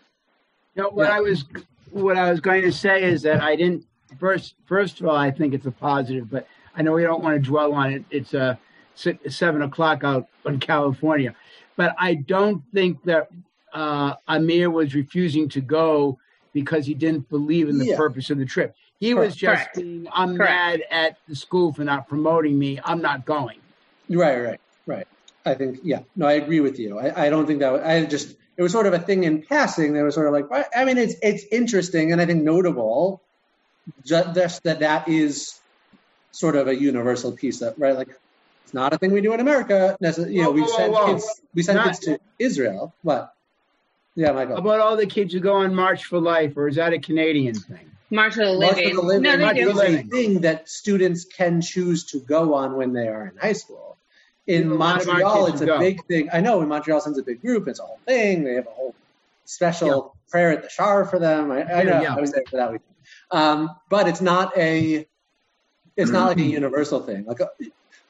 No, what I was what I was going to say is that I didn't first first of all I think it's a positive, but I know we don't want to dwell on it. It's uh, seven o'clock out in California, but I don't think that uh, Amir was refusing to go because he didn't believe in the Yeah. purpose of the trip. He Correct. was just being, I'm Correct. mad at the school for not promoting me. I'm not going. Right, right, right. I think, yeah, no, I agree with you. I, I don't think that was, I just, it was sort of a thing in passing that was sort of like, I mean, it's, it's interesting and I think notable just that that is sort of a universal piece that, right? Like, it's not a thing we do in America. necess- You know, we Whoa, whoa, send whoa. kids, we send Not- kids to Israel. What? Yeah, Michael. How about all the kids who go on March for Life, or is that a Canadian thing? March of the March Living. for the Living No, they March do. is a thing that students can choose to go on when they are in high school. In A lot of our Montreal, it's a go. big thing. I know in Montreal, since it's a big group, it's a whole thing. They have a whole special prayer at the Shar for them. I, I know. Yeah. I was there for that week. Um, but it's not a. It's not like a Mm-hmm. universal thing. Like uh,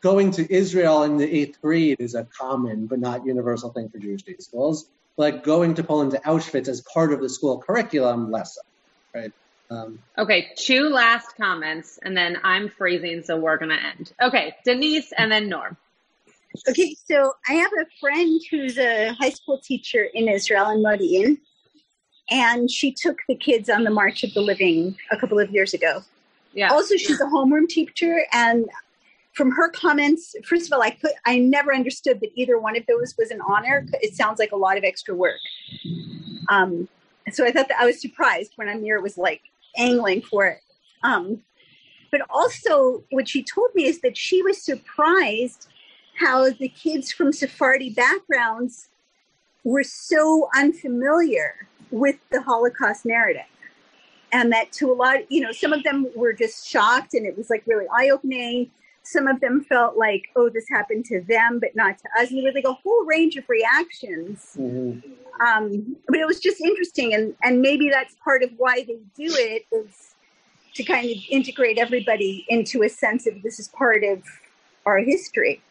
going to Israel in the eighth grade is a common but not universal thing for Jewish day schools. Like going to Poland to Auschwitz as part of the school curriculum, less so, right? Um, Okay, two last comments, and then I'm freezing, so we're gonna end. Okay, Denise, and then Norm. Okay, so I have a friend who's a high school teacher in Israel in Modi'in, and she took the kids on the March of the Living a couple of years ago. Yeah. Also, she's a homeroom teacher, and from her comments, first of all, I could I never understood that either one of those was an honor. It sounds like a lot of extra work. Um, so I thought that I was surprised when Amir was like angling for it. Um, but also, what she told me is that she was surprised how the kids from Sephardi backgrounds were so unfamiliar with the Holocaust narrative. And that to a lot, you know, some of them were just shocked and it was like really eye opening. some of them felt like, oh, this happened to them, but not to us. And there was like a whole range of reactions. Mm-hmm. Um, but it was just interesting. And, and maybe that's part of why they do it is to kind of integrate everybody into a sense of this is part of our history.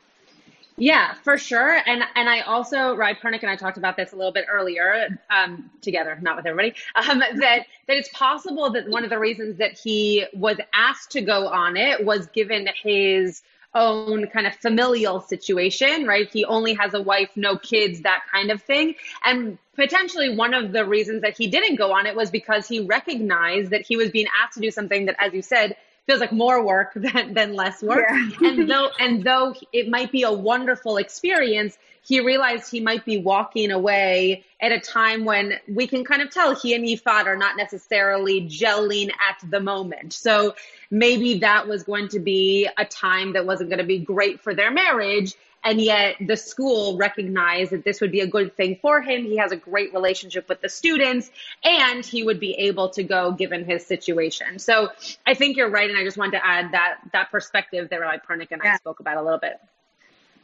Yeah, for sure. And and I also, Ry Pernick and I talked about this a little bit earlier um, together, not with everybody, um, that that it's possible that one of the reasons that he was asked to go on it was given his own kind of familial situation, right? He only has a wife, no kids, that kind of thing. And potentially one of the reasons that he didn't go on it was because he recognized that he was being asked to do something that, as you said, feels like more work than, than less work. Yeah. and though and though it might be a wonderful experience, he realized he might be walking away at a time when we can kind of tell he and Yifat are not necessarily gelling at the moment. So maybe that was going to be a time that wasn't going to be great for their marriage. And yet the school recognized that this would be a good thing for him. He has a great relationship with the students and he would be able to go given his situation. So I think you're right. And I just wanted to add that, that perspective that Rabbi Pernick and I spoke about a little bit.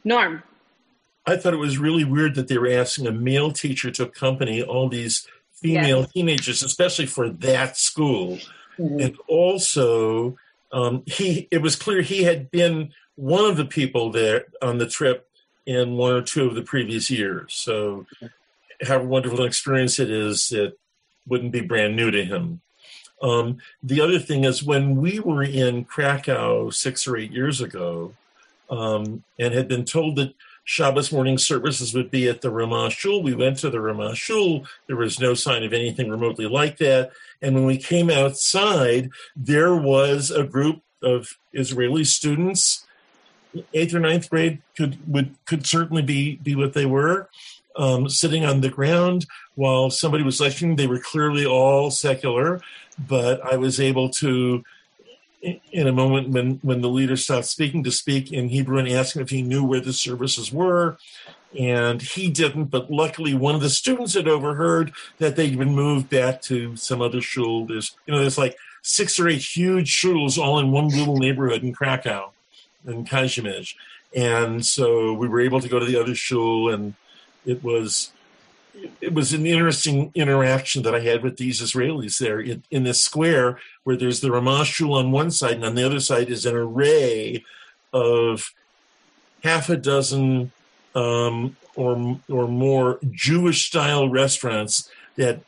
Norm. I thought it was really weird that they were asking a male teacher to accompany all these female Yes. teenagers, especially for that school. Mhm. And also, um, he it was clear he had been one of the people there on the trip in one or two of the previous years. So, however wonderful an experience it is, it wouldn't be brand new to him. Um, the other thing is when we were in Krakow six or eight years ago, um, and had been told that Shabbos morning services would be at the Ramah Shul. We went to the Ramah Shul. There was no sign of anything remotely like that. And when we came outside, there was a group of Israeli students, eighth or ninth grade could would could certainly be be what they were, um, sitting on the ground while somebody was lecturing. They were clearly all secular, but I was able to in a moment when when the leader stopped speaking to speak in Hebrew and asked him if he knew where the services were. And he didn't, but luckily one of the students had overheard that they'd been moved back to some other shul. There's you know, there's like six or eight huge shuls all in one little neighborhood in Krakow, in Kazimierz. And so we were able to go to the other shul and it was it was an interesting interaction that I had with these Israelis there in, in this square where there's the Ramah Shul on one side, and on the other side is an array of half a dozen um, or or more Jewish style restaurants that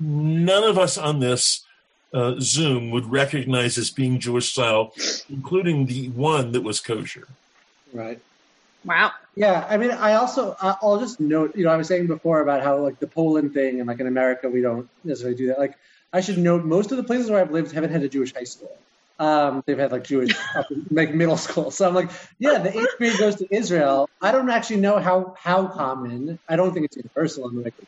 none of us on this uh, Zoom would recognize as being Jewish style, including the one that was kosher. Right. Wow. Yeah, I mean, I also I- I'll just note, you know, I was saying before about how like the Poland thing, and like in America we don't necessarily do that. Like, I should note most of the places where I've lived haven't had a Jewish high school. Um, they've had like Jewish up, like middle school. So I'm like, yeah, the eighth grade goes to Israel. I don't actually know how how common. I don't think it's universal in the record.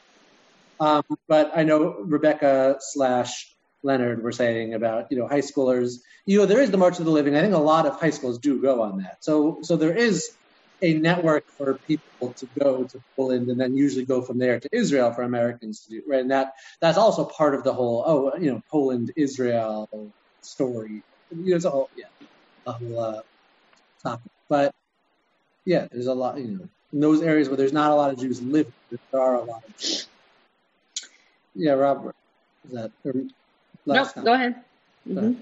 Um, but I know Rebecca slash Leonard were saying about you know high schoolers. You know, there is the March of the Living. I think a lot of high schools do go on that. So so there is a network for people to go to Poland and then usually go from there to Israel for Americans to do right. And that that's also part of the whole oh you know Poland Israel story. You know, it's a whole yeah a whole uh, topic. But yeah, there's a lot you know in those areas where there's not a lot of Jews living, there are a lot of Jews. Yeah, Robert, is that No, time? go ahead. Mhm.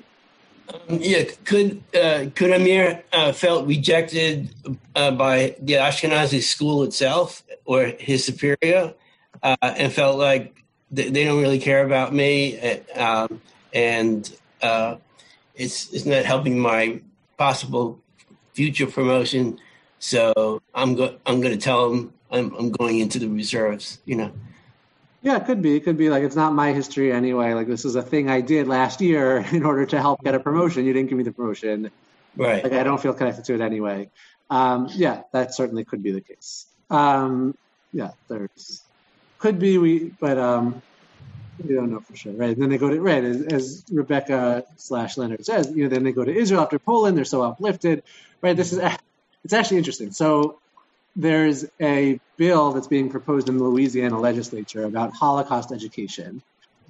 Yeah, could uh, could Amir uh, felt rejected uh, by the Ashkenazi school itself or his superior, uh, and felt like th- they don't really care about me, uh, um, and uh, it's it's not helping my possible future promotion. So I'm go- I'm going to tell them I'm I'm going into the reserves. You know. Yeah, it could be. It could be like it's not my history anyway. Like this is a thing I did last year in order to help get a promotion. You didn't give me the promotion. Right. Like I don't feel connected to it anyway. Um, yeah, that certainly could be the case. Um, yeah, there's could be we, but um, we don't know for sure, right? And then they go to right as, as Rebecca slash Leonard says. You know, then they go to Israel after Poland. They're so uplifted, right? This is it's actually interesting. So there's a bill that's being proposed in the Louisiana legislature about Holocaust education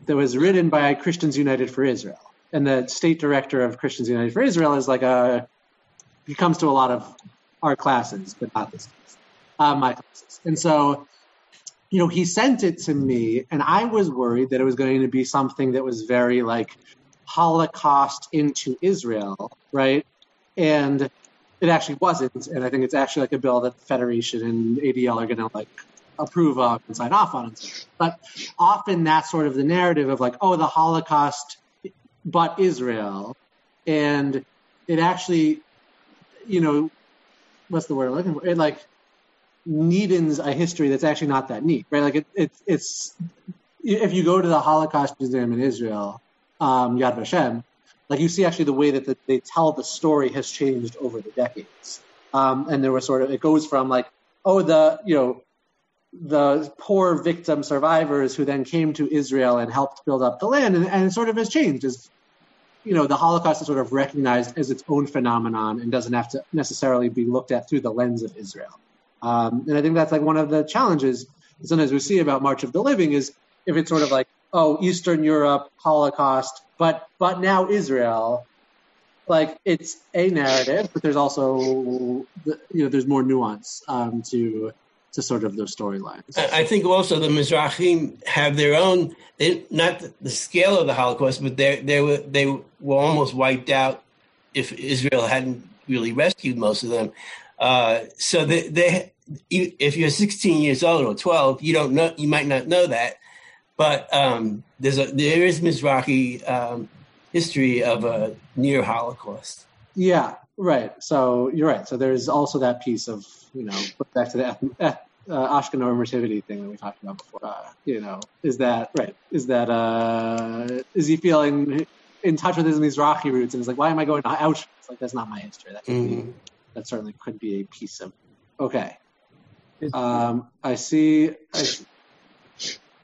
that was written by Christians United for Israel. And the state director of Christians United for Israel is like a he comes to a lot of our classes, but not this class, uh, my classes. And so, you know, he sent it to me, and I was worried that it was going to be something that was very like Holocaust into Israel, right? And it actually wasn't. And I think it's actually like a bill that the Federation and ADL are going to like approve of and sign off on. But often that's sort of the narrative of like, oh, the Holocaust, but Israel. And it actually, you know, what's the word I'm looking for? It like neatens a history that's actually not that neat, right? Like it, it it's, if you go to the Holocaust Museum in Israel, um, Yad Vashem, like you see actually the way that the, they tell the story has changed over the decades. Um, and there was sort of, it goes from like, oh, the, you know, the poor victim survivors who then came to Israel and helped build up the land, and, and it sort of has changed. As you know, the Holocaust is sort of recognized as its own phenomenon and doesn't have to necessarily be looked at through the lens of Israel. Um, and I think that's like one of the challenges sometimes we see about March of the Living is if it's sort of like, oh, Eastern Europe, Holocaust, but but now Israel, like it's a narrative, but there's also you know there's more nuance um, to to sort of those storylines. I think also the Mizrahim have their own, they, not the scale of the Holocaust, but they they were they were almost wiped out if Israel hadn't really rescued most of them. Uh, so they, they, if you're 16 years old or 12, you don't know, you might not know that, but um, there's a there is Mizrahi um, history of a near Holocaust. Yeah, right. So you're right. So there's also that piece of you know, back to the uh, Ashkenazi normativity thing that we talked about before. Uh, you know, is that right? Is that uh, is he feeling in touch with his Mizrahi roots and is like, why am I going to Auschwitz? Like that's not my history. That mm-hmm. be, that certainly could be a piece of. Okay. Um, I see. I,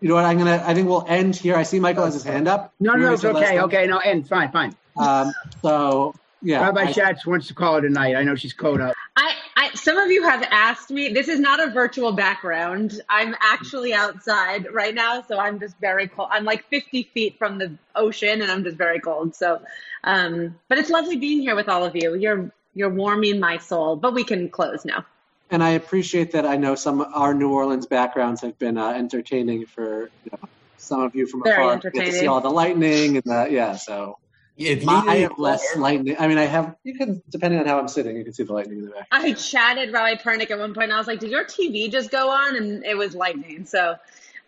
you know what? I'm gonna. I think we'll end here. I see Michael has his hand up. No, no, it's okay. Okay, no, end. Fine, fine. Um, so yeah, Rabbi I, Schatz wants to call it a night. I know she's code up. I, I, some of you have asked me. This is not a virtual background. I'm actually outside right now, so I'm just very cold. I'm like 50 feet from the ocean, and I'm just very cold. So, um, but it's lovely being here with all of you. You're you're warming my soul. But we can close now. And I appreciate that. I know some our New Orleans backgrounds have been uh, entertaining for you know, some of you from very afar. Entertaining. Get to see all the lightning and the yeah. So if My, I have less lightning. I mean, I have. You can, depending on how I'm sitting, you can see the lightning in the back. I chatted Rabbi Pernick at one point. And I was like, "Did your TV just go on?" And it was lightning. So,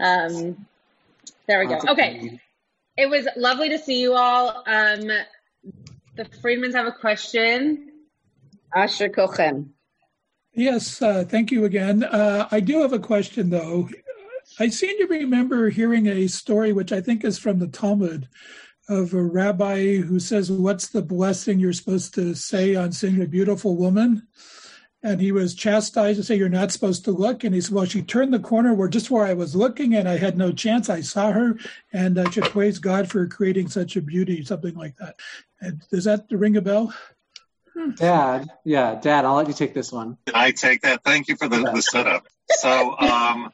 um, there we go. Okay, it was lovely to see you all. Um, the Freedmans have a question. Asher Kochen. Yes, uh, thank you again. Uh, I do have a question, though. I seem to remember hearing a story, which I think is from the Talmud, of a rabbi who says, What's the blessing you're supposed to say on seeing a beautiful woman? And he was chastised to say, You're not supposed to look. And he said, Well, she turned the corner where just where I was looking, and I had no chance. I saw her, and I should praise God for creating such a beauty, something like that. And does that ring a bell? Dad, yeah, Dad, I'll let you take this one. I take that. Thank you for the, the setup. So, um,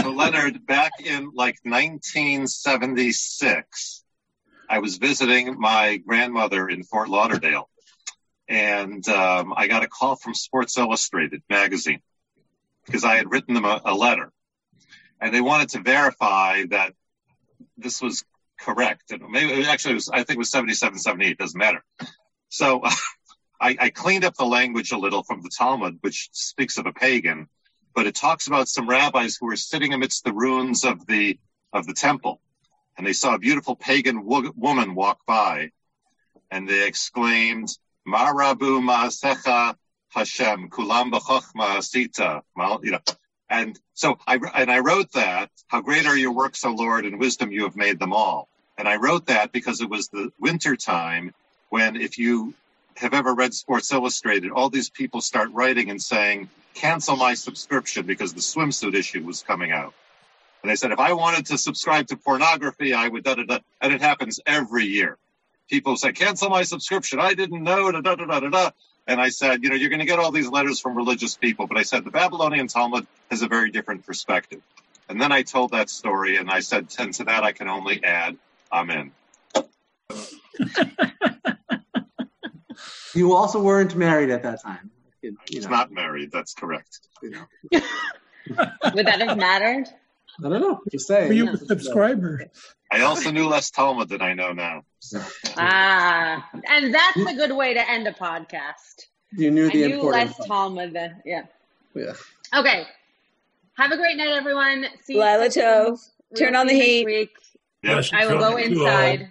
so Leonard, back in like 1976, I was visiting my grandmother in Fort Lauderdale, and um, I got a call from Sports Illustrated magazine because I had written them a, a letter, and they wanted to verify that this was correct. And maybe it actually, it was, I think it was 77, 78. Doesn't matter. So. I, I, cleaned up the language a little from the Talmud, which speaks of a pagan, but it talks about some rabbis who were sitting amidst the ruins of the of the temple, and they saw a beautiful pagan wo- woman walk by, and they exclaimed, "Marabu ma'asecha Hashem kulam b'chochma sita." You know, and so I and I wrote that. How great are your works, O Lord, and wisdom you have made them all. And I wrote that because it was the winter time when if you have ever read Sports Illustrated, all these people start writing and saying, cancel my subscription because the swimsuit issue was coming out. And they said, if I wanted to subscribe to pornography, I would da da da. And it happens every year. People say, cancel my subscription. I didn't know, da da da da da da. And I said, you know, you're going to get all these letters from religious people. But I said, the Babylonian Talmud has a very different perspective. And then I told that story and I said, and to that I can only add, Amen. You also weren't married at that time. You He's know, not married. That's correct. you know. Would that have mattered? I don't know. Just saying. Were you a subscriber? I also knew less Talmud than I know now. So, Ah, and that's a good way to end a podcast. You knew I the knew importance. less Talmud than yeah. Yeah. Okay. Have a great night, everyone. See you Lila next Tov. Turn on the heat. week. Yes, I will go you all. inside.